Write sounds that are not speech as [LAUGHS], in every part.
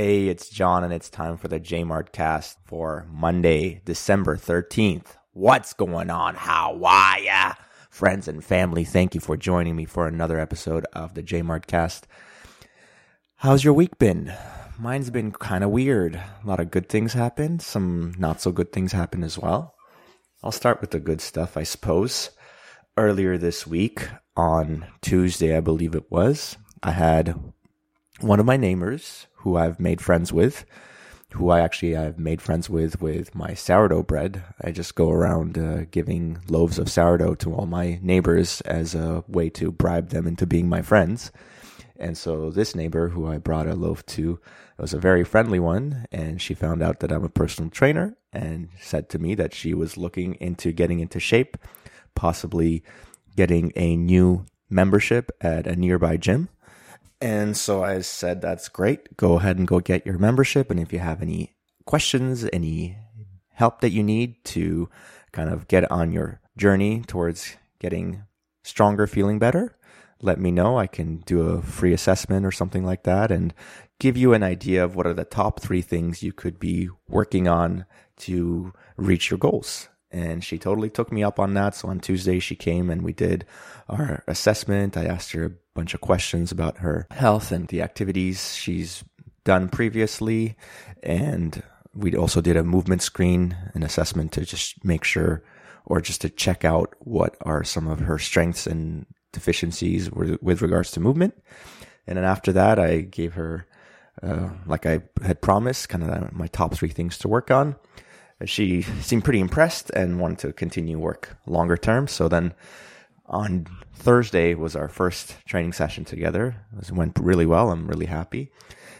Hey, it's John, and it's time for the Jmart cast for Monday, December 13th. What's going on? How are ya? Friends and family, thank you for joining me for another episode of the Jmart cast. How's your week been? Mine's been kind of weird. A lot of good things happened, some not so good things happened as well. I'll start with the good stuff, I suppose. Earlier this week, on Tuesday, I believe it was, I had one of my neighbors who I've made friends with, who I actually I've made friends with with my sourdough bread. I just go around uh, giving loaves of sourdough to all my neighbors as a way to bribe them into being my friends. And so this neighbor who I brought a loaf to was a very friendly one, and she found out that I'm a personal trainer and said to me that she was looking into getting into shape, possibly getting a new membership at a nearby gym. And so I said, that's great. Go ahead and go get your membership. And if you have any questions, any help that you need to kind of get on your journey towards getting stronger, feeling better, let me know. I can do a free assessment or something like that and give you an idea of what are the top three things you could be working on to reach your goals. And she totally took me up on that. So on Tuesday, she came and we did our assessment. I asked her a bunch of questions about her health and the activities she's done previously. And we also did a movement screen, an assessment to just make sure or just to check out what are some of her strengths and deficiencies with regards to movement. And then after that, I gave her, uh, like I had promised, kind of my top three things to work on she seemed pretty impressed and wanted to continue work longer term. So then on Thursday was our first training session together. It went really well. I'm really happy.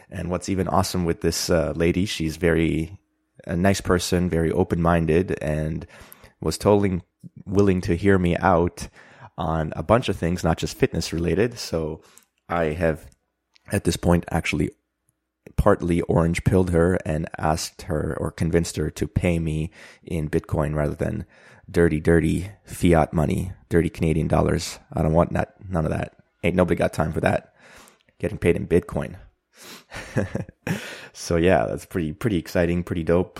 And what's even awesome with this uh, lady, she's very a nice person, very open minded, and was totally willing to hear me out on a bunch of things, not just fitness related. So I have at this point actually partly orange pilled her and asked her or convinced her to pay me in Bitcoin rather than dirty, dirty fiat money, dirty Canadian dollars. I don't want that, none of that. Ain't nobody got time for that. Getting paid in Bitcoin. [LAUGHS] so yeah, that's pretty, pretty exciting, pretty dope.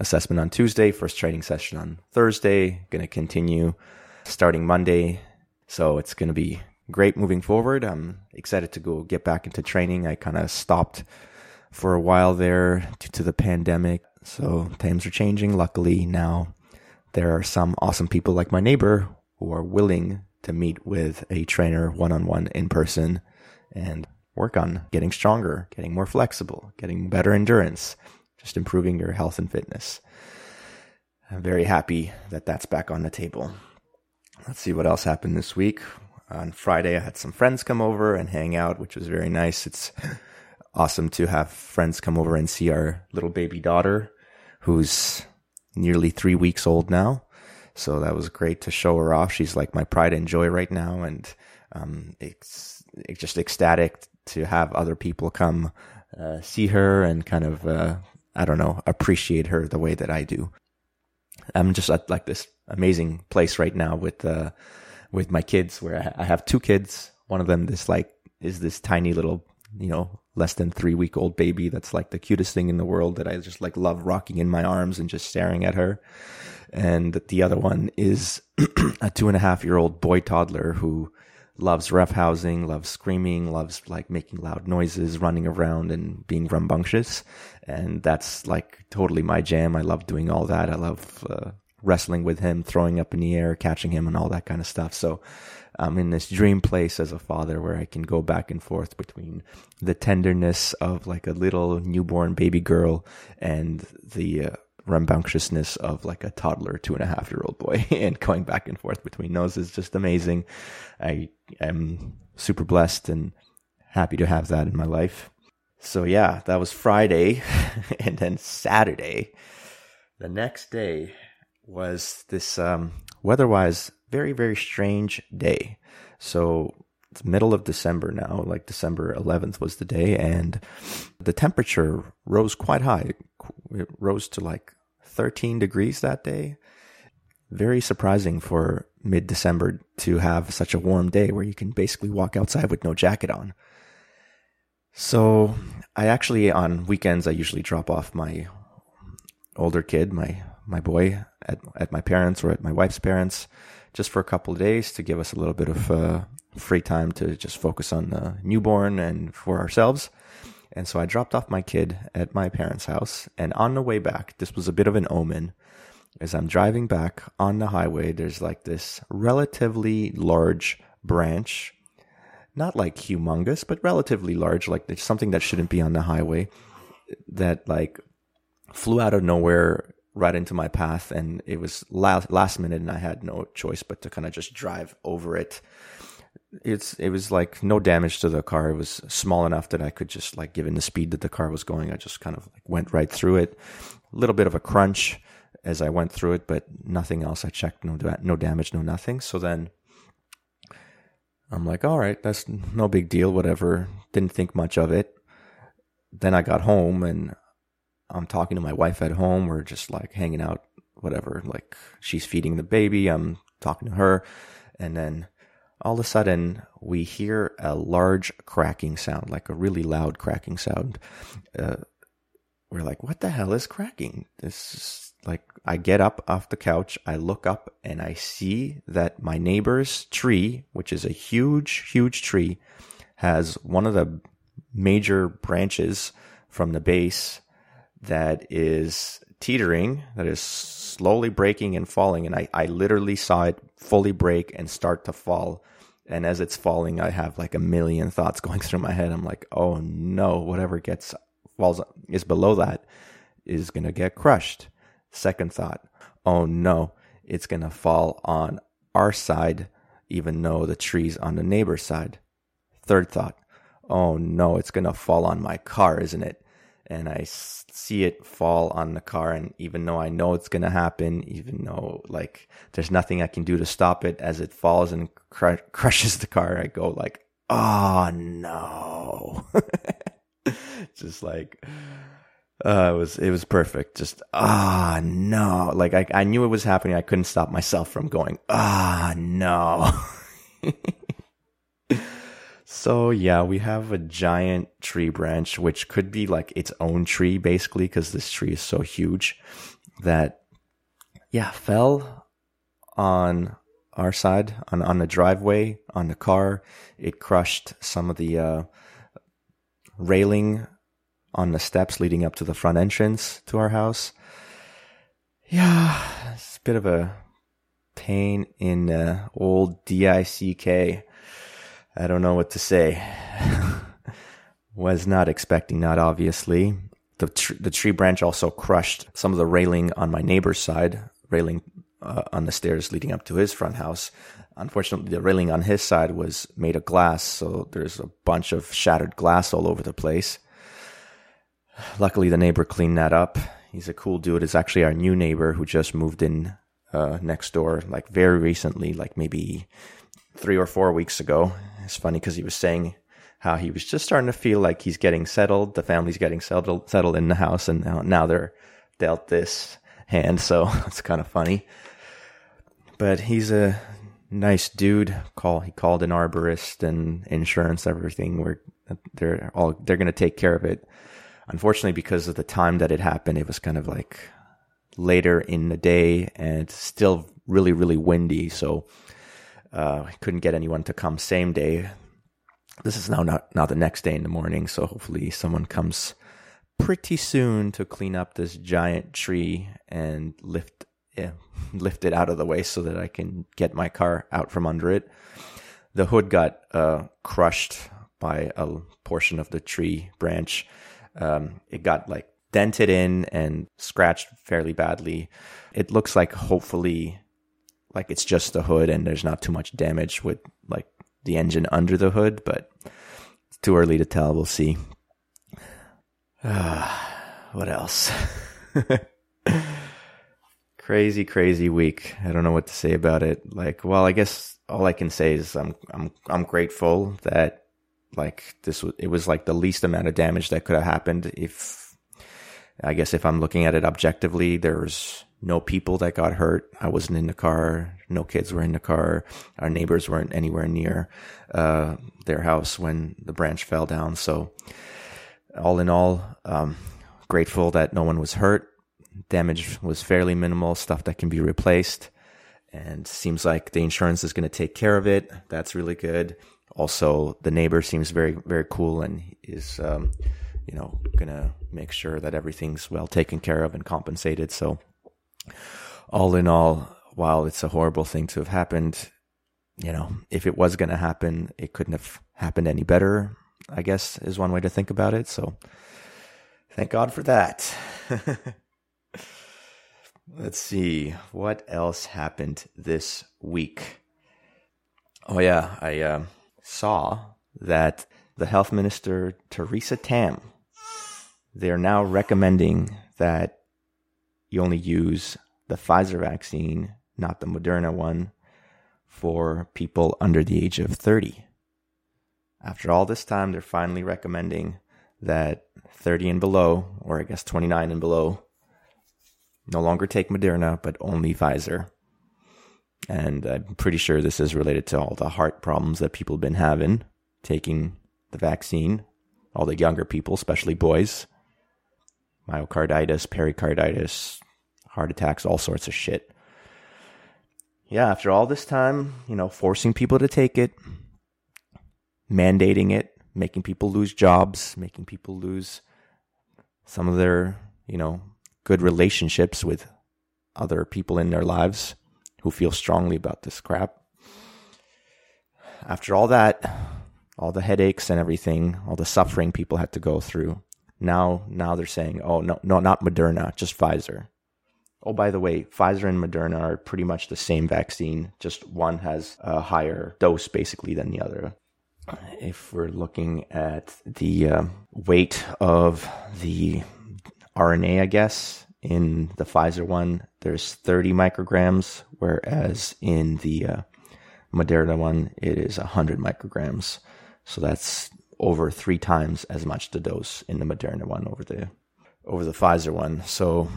Assessment on Tuesday, first training session on Thursday, gonna continue starting Monday. So it's gonna be great moving forward. I'm excited to go get back into training. I kind of stopped for a while there due to the pandemic. So times are changing. Luckily, now there are some awesome people like my neighbor who are willing to meet with a trainer one on one in person and work on getting stronger, getting more flexible, getting better endurance, just improving your health and fitness. I'm very happy that that's back on the table. Let's see what else happened this week on Friday, I had some friends come over and hang out, which was very nice. It's awesome to have friends come over and see our little baby daughter, who's nearly three weeks old now. So that was great to show her off. She's like my pride and joy right now, and um, it's, it's just ecstatic to have other people come uh, see her and kind of uh, I don't know appreciate her the way that I do. I'm just at like this amazing place right now with uh, with my kids where I have two kids. One of them this like is this tiny little, you know, less than three week old baby that's like the cutest thing in the world that I just like love rocking in my arms and just staring at her. And the other one is [CLEARS THROAT] a two and a half year old boy toddler who loves roughhousing, loves screaming, loves like making loud noises, running around and being rambunctious. And that's like totally my jam. I love doing all that. I love uh, wrestling with him, throwing up in the air, catching him, and all that kind of stuff. So I'm in this dream place as a father where I can go back and forth between the tenderness of like a little newborn baby girl and the uh, rambunctiousness of like a toddler, two and a half year old boy, [LAUGHS] and going back and forth between those is just amazing. I am super blessed and happy to have that in my life. So yeah, that was Friday, [LAUGHS] and then Saturday. The next day, was this um, weather-wise very very strange day. So it's middle of December now, like December 11th was the day, and the temperature rose quite high. It rose to like 13 degrees that day. Very surprising for mid December to have such a warm day where you can basically walk outside with no jacket on. So I actually on weekends I usually drop off my older kid, my my boy, at at my parents or at my wife's parents, just for a couple of days to give us a little bit of uh, free time to just focus on the newborn and for ourselves. And so I dropped off my kid at my parents' house, and on the way back, this was a bit of an omen. As I'm driving back on the highway, there's like this relatively large branch not like humongous, but relatively large, like there's something that shouldn't be on the highway that like flew out of nowhere right into my path and it was last last minute and I had no choice but to kind of just drive over it. It's it was like no damage to the car. It was small enough that I could just like given the speed that the car was going, I just kind of like went right through it. A little bit of a crunch as I went through it, but nothing else. I checked no no damage, no nothing. So then I'm like, all right, that's no big deal, whatever. Didn't think much of it. Then I got home and I'm talking to my wife at home. We're just like hanging out, whatever. Like she's feeding the baby. I'm talking to her. And then all of a sudden we hear a large cracking sound, like a really loud cracking sound. Uh, we're like, what the hell is cracking? This is like, I get up off the couch, I look up and I see that my neighbor's tree, which is a huge, huge tree, has one of the major branches from the base that is teetering, that is slowly breaking and falling. And I, I literally saw it fully break and start to fall. And as it's falling, I have like a million thoughts [LAUGHS] going through my head. I'm like, oh no, whatever gets falls is below that is to get crushed. Second thought, oh no, it's to fall on our side, even though the tree's on the neighbor's side. Third thought, oh no, it's to fall on my car, isn't it? And I see it fall on the car. And even though I know it's going to happen, even though like there's nothing I can do to stop it as it falls and cr- [LAUGHS] crushes the car, I go like, oh no. [LAUGHS] just like uh, it was it was perfect. Just ah no, like I I knew it was happening. I couldn't stop myself from going ah no. [LAUGHS] so yeah, we have a giant tree branch, which could be like its own tree basically, because this tree is so huge that yeah fell on our side on on the driveway on the car. It crushed some of the uh, railing on the steps leading up to the front entrance to our house. Yeah, it's a bit of a pain in the old DICK. I don't know what to say. Was not expecting that, obviously. The, tr- the tree branch also crushed some of the railing on my neighbor's side, railing uh, on the stairs leading up to his front house. Unfortunately, the railing on his side was made of glass, so there's a bunch of shattered glass all over the place. Luckily, the neighbor cleaned that up. He's a cool dude. It's actually our new neighbor who just moved in uh, next door, like very recently, like maybe three or four weeks ago. It's funny because he was saying how he was just starting to feel like he's getting settled. The family's getting settled, settled in the house, and now, now they're dealt this hand. So [LAUGHS] it's kind of funny. But he's a nice dude. Call he called an arborist and insurance, everything. Where they're all they're gonna take care of it. Unfortunately, because of the time that it happened, it was kind of like later in the day and still really really windy. So uh, couldn't get anyone to come same day. This is now not not the next day in the morning. So hopefully someone comes pretty soon to clean up this giant tree and lift yeah, [LAUGHS] lift it out of the way so that I can get my car out from under it. The hood got uh, crushed by a portion of the tree branch. Um, it got like dented in and scratched fairly badly. It looks like hopefully like it's just the hood and there's not too much damage with like the engine under the hood, but it's too early to tell. We'll see. Uh, what else? [LAUGHS] crazy, crazy week. I don't know what to say about it. Like, well, I guess all I can say is I'm I'm I'm grateful that like this was it was like the least amount of damage that could have happened if I guess if I'm looking at it objectively, there's no people that got hurt. I wasn't in the car. No kids were in the car. Our neighbors weren't anywhere near uh, their house when the branch fell down. So, all in all, um, grateful that no one was hurt. Damage was fairly minimal, stuff that can be replaced. And seems like the insurance is going to take care of it. That's really good. Also, the neighbor seems very, very cool and is, um, you know, going to make sure that everything's well taken care of and compensated. So, all in all, while it's a horrible thing to have happened, you know, if it was going to happen, it couldn't have happened any better, I guess is one way to think about it. So thank God for that. [LAUGHS] Let's see what else happened this week. Oh yeah, I uh, saw that the health minister Theresa Tam they're now recommending that you only use the Pfizer vaccine, not the Moderna one, for people under the age of 30. After all this time, they're finally recommending that 30 and below, or I guess 29 and below, no longer take Moderna, but only Pfizer. And I'm pretty sure this is related to all the heart problems that people have been having taking the vaccine, all the younger people, especially boys, myocarditis, pericarditis, heart attacks, all sorts of shit. Yeah, after all this time, you know, forcing people to take it, mandating it, making people lose jobs, making people lose some of their, you know, good relationships with other people in their lives who feel strongly about this crap. After all that, all the headaches and everything, all the suffering people had to go through, now, now they're saying, oh no, no, not Moderna, just Pfizer. Oh, by the way, Pfizer and Moderna are pretty much the same vaccine. Just one has a higher dose, basically, than the other. If we're looking at the uh, weight of the RNA, I guess in the Pfizer one, there's 30 micrograms, whereas in the uh, Moderna one, it is 100 micrograms. So that's over three times as much the dose in the Moderna one over the over the Pfizer one. So,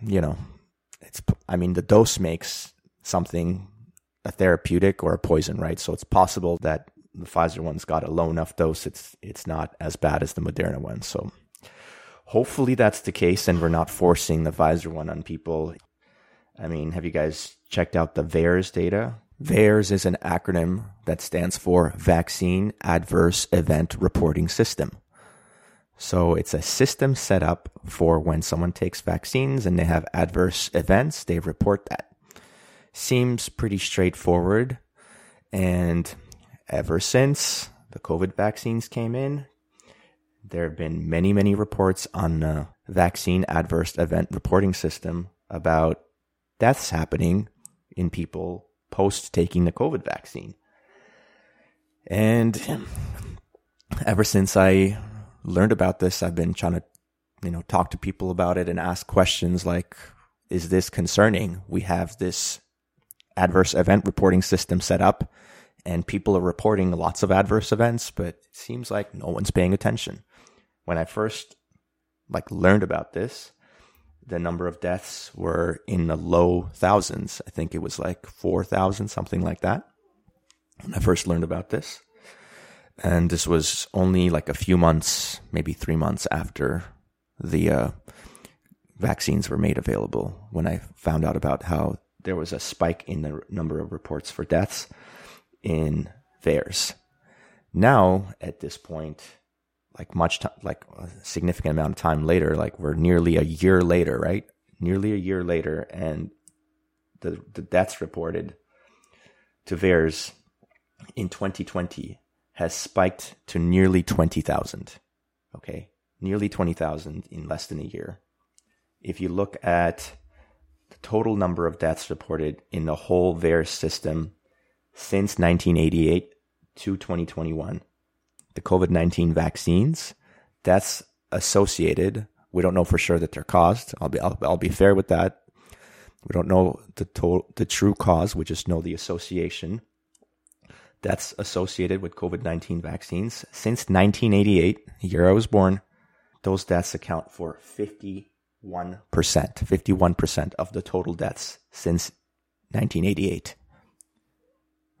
you know, it's I mean the dose makes something a therapeutic or a poison, right? So it's possible that the Pfizer one's got a low enough dose. It's it's not as bad as the Moderna one. So hopefully that's the case, and we're not forcing the Pfizer one on people. I mean, have you guys checked out the VAERS data? VAERS is an acronym that stands for Vaccine Adverse Event Reporting System. So it's a system set up for when someone takes vaccines and they have adverse events, they report that. Seems pretty straightforward. And ever since the COVID vaccines came in, there have been many, many reports on the vaccine adverse event reporting system about deaths happening in people post taking the COVID vaccine. And ever since I learned about this, I've been trying to, you know, talk to people about it and ask questions like, is this concerning? We have this adverse event reporting system set up and people are reporting lots of adverse events, but it seems like no one's paying attention. When I first like learned about this, the number of deaths were in the low thousands. I think it was like 4,000, something like that. When I first learned about this. And this was only like a few months, maybe three months after the uh, vaccines were made available when I found out about how there was a spike in the number of reports for deaths in VAERS. Now, at this point, like much time, like a significant amount of time later, like we're nearly a year later, right? Nearly a year later, and the the deaths reported to VAERS in 2020 has spiked to nearly 20,000. Okay, nearly 20,000 in less than a year. If you look at the total number of deaths reported in the whole VAERS system since 1988 to 2021, the COVID 19 vaccines, that's associated. We don't know for sure that they're caused. I'll be, I'll, I'll be fair with that. We don't know the, to- the true cause. We just know the association that's associated with COVID 19 vaccines. Since 1988, the year I was born, those deaths account for 50 51% of the total deaths since 1988.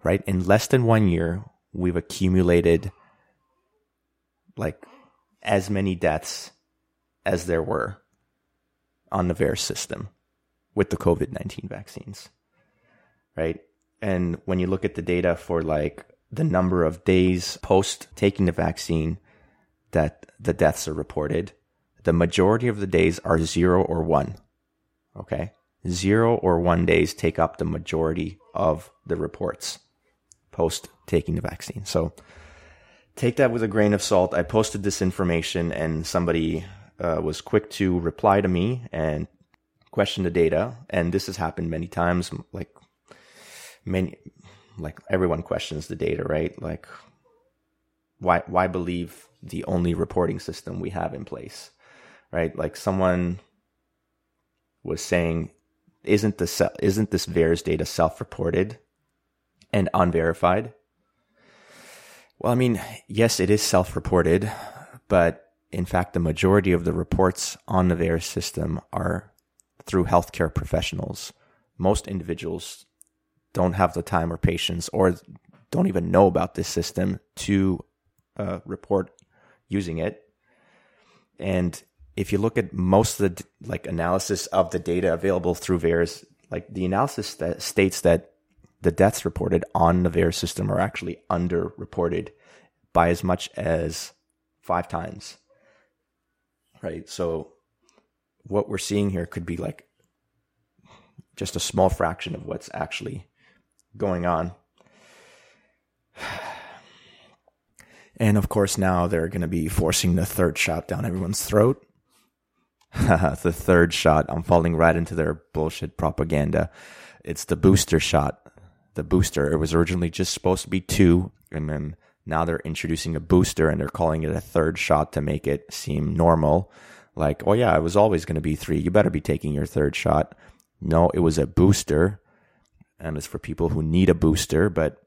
Right? In less than one year, we've accumulated like as many deaths as there were on the VAERS system with the COVID 19 vaccines. Right? And when you look at the data for like the number of days post taking the vaccine that the deaths are reported, the majority of the days are zero or one. Okay. Zero or one days take up the majority of the reports post taking the vaccine. So take that with a grain of salt. I posted this information and somebody uh, was quick to reply to me and question the data. And this has happened many times. Like many, like everyone questions the data, right? Like why, why believe the only reporting system we have in place, right? Like someone was saying, isn't this, isn't this VAERS data self-reported and unverified? Well, I mean, yes, it is self-reported, but in fact, the majority of the reports on the VAERS system are through healthcare professionals. Most individuals don't have the time or patience or don't even know about this system to uh, report using it. And if you look at most of the like analysis of the data available through VAERS, like the analysis that states that the deaths reported on the VAERS system are actually underreported by as much as five times. Right. So what we're seeing here could be like just a small fraction of what's actually going on. [SIGHS] And of course, now they're going to be forcing the third shot down everyone's throat. [LAUGHS] the third shot. I'm falling right into their bullshit propaganda. It's the booster shot. The booster. It was originally just supposed to be two, and then now they're introducing a booster and they're calling it a third shot to make it seem normal. Like, oh yeah, it was always going to be three. You better be taking your third shot. No, it was a booster, and it's for people who need a booster, but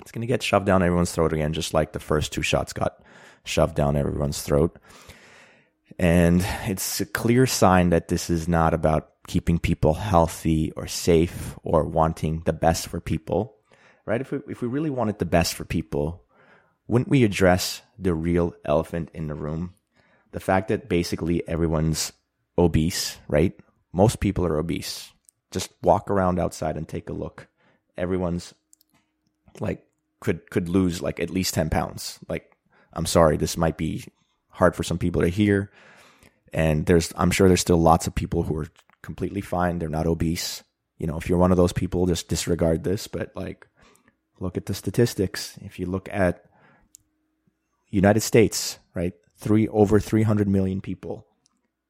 it's going to get shoved down everyone's throat again, just like the first two shots got shoved down everyone's throat. And it's a clear sign that this is not about keeping people healthy or safe or wanting the best for people, right? If we, if we really wanted the best for people, wouldn't we address the real elephant in the room? The fact that basically everyone's obese, right? Most people are obese. Just walk around outside and take a look. Everyone's like could could lose like at least 10 pounds. Like I'm sorry, this might be hard for some people to hear. And there's I'm sure there's still lots of people who are completely fine. They're not obese. You know, if you're one of those people, just disregard this, but like look at the statistics. If you look at United States, right? Three over 300 million people.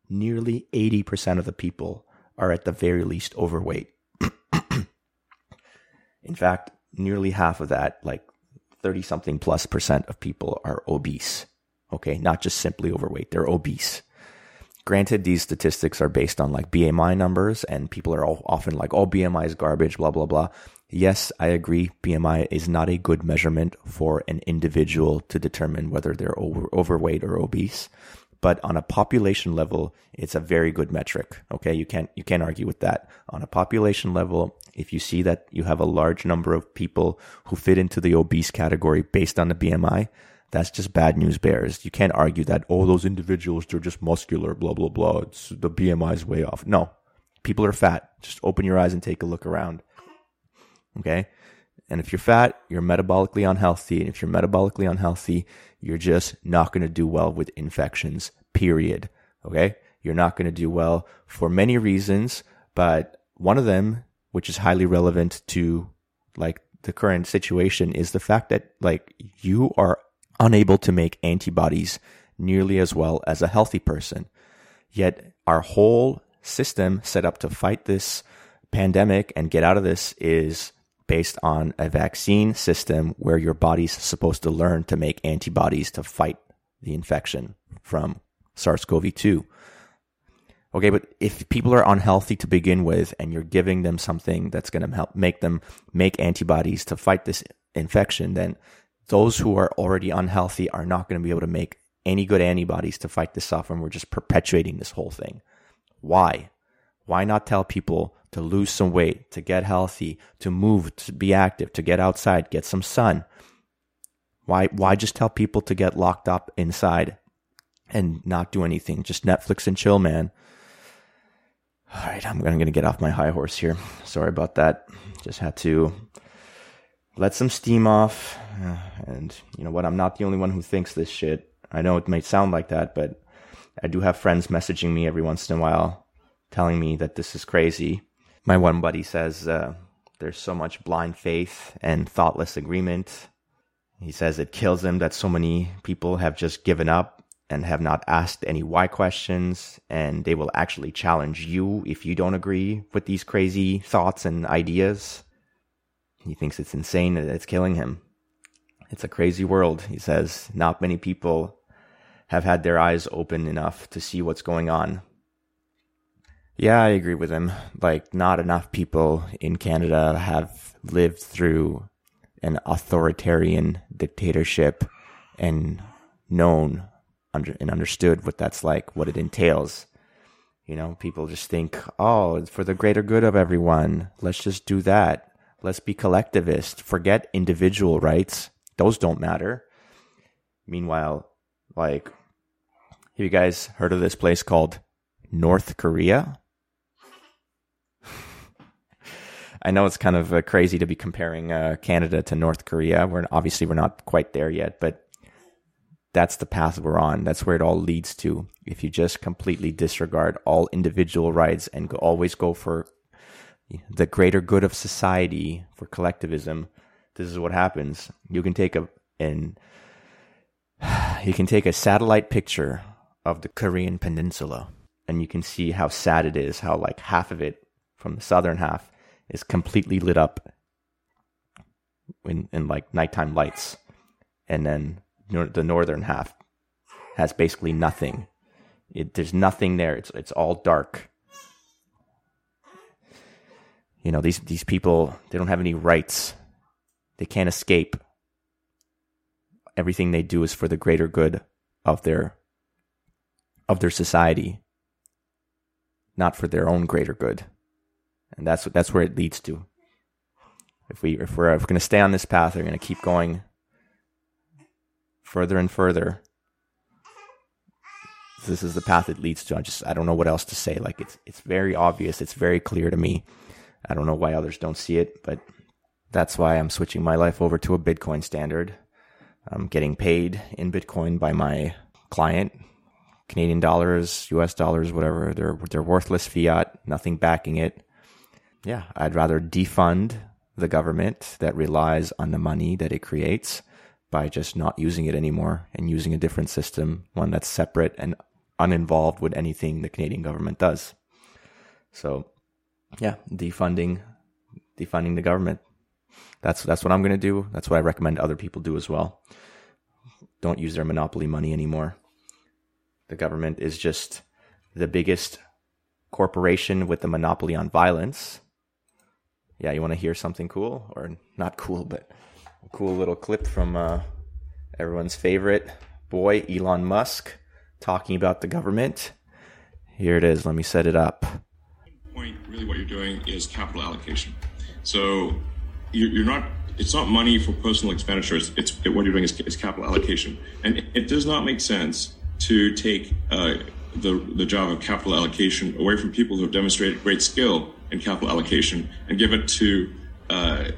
Nearly 80% of the people are at the very least overweight. [CLEARS THROAT] In fact, nearly half of that, like 30 something plus percent of people are obese. Okay. Not just simply overweight. They're obese. Granted, these statistics are based on like BMI numbers and people are all often like, oh, BMI is garbage, blah, blah, blah. Yes, I agree. BMI is not a good measurement for an individual to determine whether they're over, overweight or obese but on a population level, it's a very good metric. Okay. You can't, you can't argue with that. On a population level, if you see that you have a large number of people who fit into the obese category based on the BMI, that's just bad news bears. You can't argue that, oh, those individuals, they're just muscular, blah, blah, blah. It's, the BMI is way off. No, people are fat. Just open your eyes and take a look around. Okay. And if you're fat, you're metabolically unhealthy. And if you're metabolically unhealthy, you're just not going to do well with infections, period. Okay. You're not going to do well for many reasons, but one of them, which is highly relevant to like the current situation is the fact that like you are unable to make antibodies nearly as well as a healthy person. Yet our whole system set up to fight this pandemic and get out of this is based on a vaccine system where your body's supposed to learn to make antibodies to fight the infection from SARS CoV 2. Okay, but if people are unhealthy to begin with and you're giving them something that's going to help make them make antibodies to fight this infection, then those who are already unhealthy are not going to be able to make any good antibodies to fight this off, and we're just perpetuating this whole thing. Why? Why not tell people to lose some weight, to get healthy, to move, to be active, to get outside, get some sun? Why why just tell people to get locked up inside and not do anything? Just Netflix and chill, man. All right, I'm going to get off my high horse here. Sorry about that. Just had to let some steam off. [SIGHS] And you know what? I'm not the only one who thinks this shit. I know it may sound like that, but I do have friends messaging me every once in a while telling me that this is crazy. My one buddy says uh, there's so much blind faith and thoughtless agreement. He says it kills him that so many people have just given up and have not asked any why questions, and they will actually challenge you if you don't agree with these crazy thoughts and ideas. He thinks it's insane that it's killing him. It's a crazy world, he says. Not many people have had their eyes open enough to see what's going on. Yeah, I agree with him. Like, not enough people in Canada have lived through an authoritarian dictatorship and known under, and understood what that's like, what it entails. You know, people just think, oh, for the greater good of everyone. Let's just do that. Let's be collectivist. Forget individual rights. Those don't matter. Meanwhile, like, have you guys heard of this place called North Korea? [LAUGHS] I know it's kind of uh, crazy to be comparing uh, Canada to North Korea. We're obviously we're not quite there yet, but that's the path we're on. That's where it all leads to. If you just completely disregard all individual rights and go, always go for the greater good of society, for collectivism, this is what happens. You can take a and you can take a satellite picture of the Korean peninsula and you can see how sad it is, how like half of it from the southern half is completely lit up in, in like nighttime lights. And then the northern half has basically nothing. It, there's nothing there. It's it's all dark. You know these these people they don't have any rights. They can't escape. Everything they do is for the greater good of their of their society, not for their own greater good. And that's what that's where it leads to. If we if we're, if we're going to stay on this path, we're going to keep going further and further. This is the path it leads to. I just I don't know what else to say. Like it's it's very obvious. It's very clear to me. I don't know why others don't see it, but that's why I'm switching my life over to a Bitcoin standard. I'm getting paid in Bitcoin by my client, Canadian dollars, US dollars, whatever. They're they're worthless fiat, nothing backing it. Yeah, I'd rather defund the government that relies on the money that it creates by just not using it anymore and using a different system, one that's separate and uninvolved with anything the Canadian government does. So, yeah, defunding, defunding the government. That's that's what I'm going to do. That's what I recommend other people do as well. Don't use their monopoly money anymore. The government is just the biggest corporation with the monopoly on violence. Yeah, you want to hear something cool or not cool, but a cool little clip from uh, everyone's favorite boy, Elon Musk, talking about the government. Here it is. Let me set it up. Point really, what you're doing is capital allocation. So you're not. It's not money for personal expenditures. It's what you're doing is, is capital allocation, and it does not make sense to take uh, the the job of capital allocation away from people who have demonstrated great skill in capital allocation and give it to uh,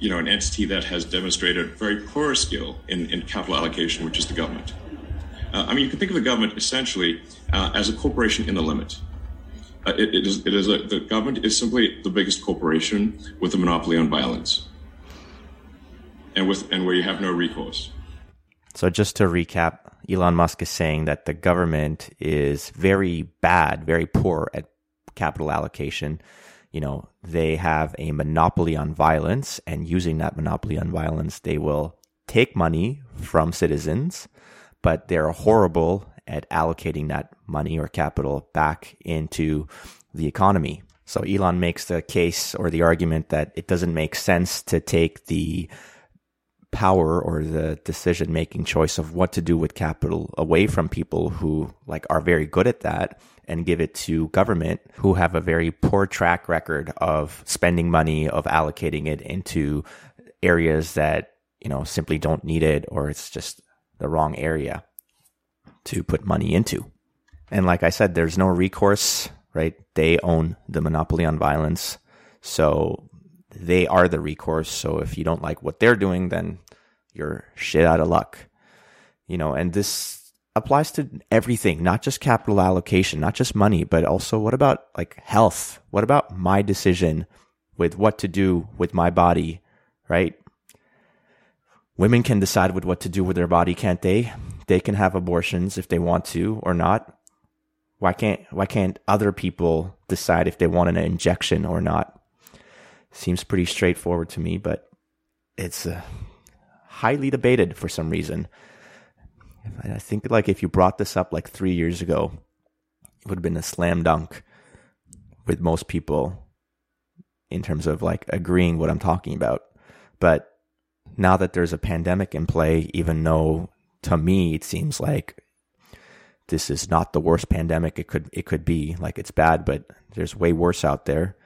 you know, an entity that has demonstrated very poor skill in, in capital allocation, which is the government. Uh, I mean, you can think of the government essentially uh, as a corporation in the limit. Uh, it, it is, it is a, the government is simply the biggest corporation with a monopoly on violence, and with and where you have no recourse. So, just to recap, Elon Musk is saying that the government is very bad, very poor at capital allocation you know, they have a monopoly on violence, and using that monopoly on violence, they will take money from citizens, but they're horrible at allocating that money or capital back into the economy. So Elon makes the case or the argument that it doesn't make sense to take the power or the decision making choice of what to do with capital away from people who like are very good at that and give it to government who have a very poor track record of spending money of allocating it into areas that you know simply don't need it or it's just the wrong area to put money into and like i said there's no recourse right they own the monopoly on violence so they are the recourse. So if you don't like what they're doing, then you're shit out of luck. You know, and this applies to everything, not just capital allocation, not just money, but also what about like health? What about my decision with what to do with my body, right? Women can decide with what to do with their body, can't they? They can have abortions if they want to or not. Why can't why can't other people decide if they want an injection or not? Seems pretty straightforward to me, but it's uh, highly debated for some reason. I think like if you brought this up like three years ago, it would have been a slam dunk with most people in terms of like agreeing what I'm talking about. But now that there's a pandemic in play, even though to me it seems like this is not the worst pandemic it could it could be, like it's bad, but there's way worse out there.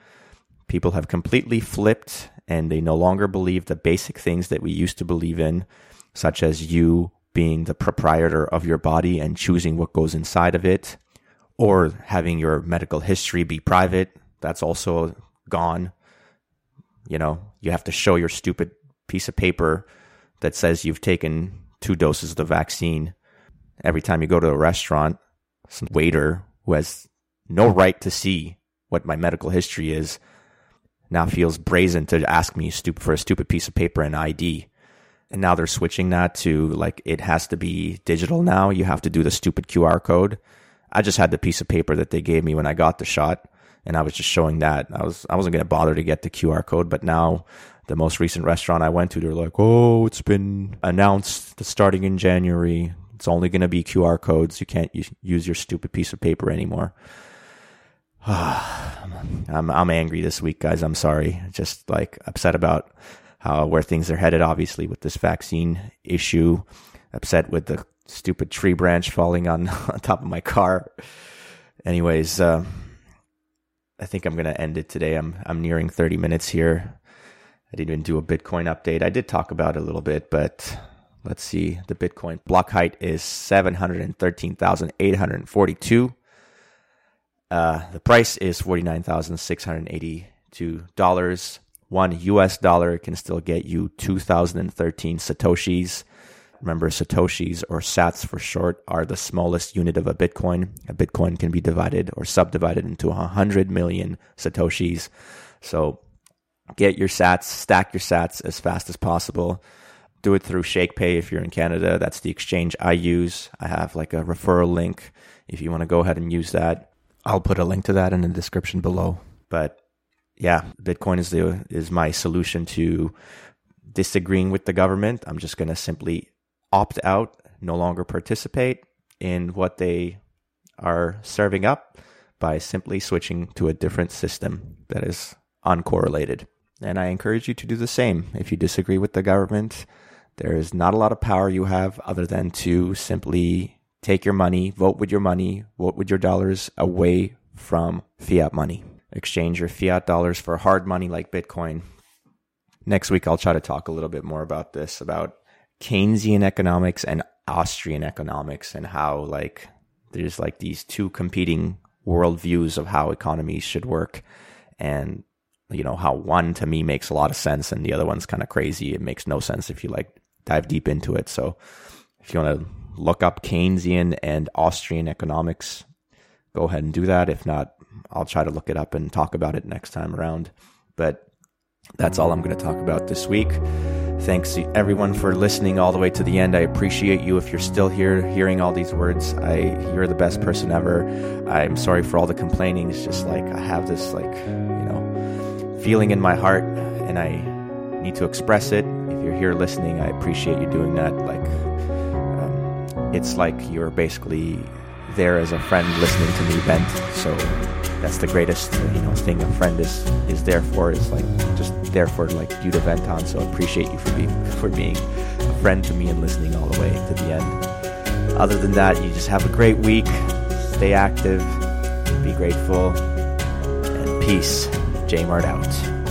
People have completely flipped and they no longer believe the basic things that we used to believe in, such as you being the proprietor of your body and choosing what goes inside of it, or having your medical history be private. That's also gone. You know, you have to show your stupid piece of paper that says you've taken two doses of the vaccine. Every time you go to a restaurant, some waiter who has no right to see what my medical history is now feels brazen to ask me for a stupid piece of paper and ID. And now they're switching that to like it has to be digital now. You have to do the stupid QR code. I just had the piece of paper that they gave me when I got the shot and I was just showing that. I was I wasn't going to bother to get the QR code, but now the most recent restaurant I went to, they're like, "Oh, it's been announced starting in January. It's only going to be QR codes. You can't use your stupid piece of paper anymore." [SIGHS] I'm I'm angry this week, guys. I'm sorry. Just like upset about how where things are headed. Obviously, with this vaccine issue, upset with the stupid tree branch falling on, [LAUGHS] on top of my car. Anyways, uh, I think I'm gonna end it today. I'm I'm nearing 30 minutes here. I didn't even do a Bitcoin update. I did talk about it a little bit, but let's see. The Bitcoin block height is 713,842. Uh, the price is $49,682. One US dollar can still get you 2013 Satoshis. Remember, Satoshis or sats for short are the smallest unit of a Bitcoin. A Bitcoin can be divided or subdivided into 100 million Satoshis. So get your sats, stack your sats as fast as possible. Do it through ShakePay if you're in Canada. That's the exchange I use. I have like a referral link if you want to go ahead and use that. I'll put a link to that in the description below. But yeah, Bitcoin is the is my solution to disagreeing with the government. I'm just going to simply opt out, no longer participate in what they are serving up by simply switching to a different system that is uncorrelated. And I encourage you to do the same. If you disagree with the government, there is not a lot of power you have other than to simply take your money, vote with your money, vote with your dollars away from fiat money. Exchange your fiat dollars for hard money like Bitcoin. Next week, I'll try to talk a little bit more about this, about Keynesian economics and Austrian economics and how like there's like these two competing worldviews of how economies should work. And, you know, how one to me makes a lot of sense and the other one's kind of crazy. It makes no sense if you like dive deep into it. So if you want to look up Keynesian and Austrian economics. Go ahead and do that. If not, I'll try to look it up and talk about it next time around. But that's all I'm going to talk about this week. Thanks to everyone for listening all the way to the end. I appreciate you if you're still here hearing all these words. I you're the best person ever. I'm sorry for all the complaining. It's just like I have this like, you know, feeling in my heart and I need to express it. If you're here listening, I appreciate you doing that. Like um, it's like you're basically there as a friend listening to me vent. So that's the greatest you know thing a friend is is there for is like just there for like you to vent on. So I appreciate you for being for being a friend to me and listening all the way to the end. Other than that, you just have a great week. Stay active. Be grateful. And peace. J out.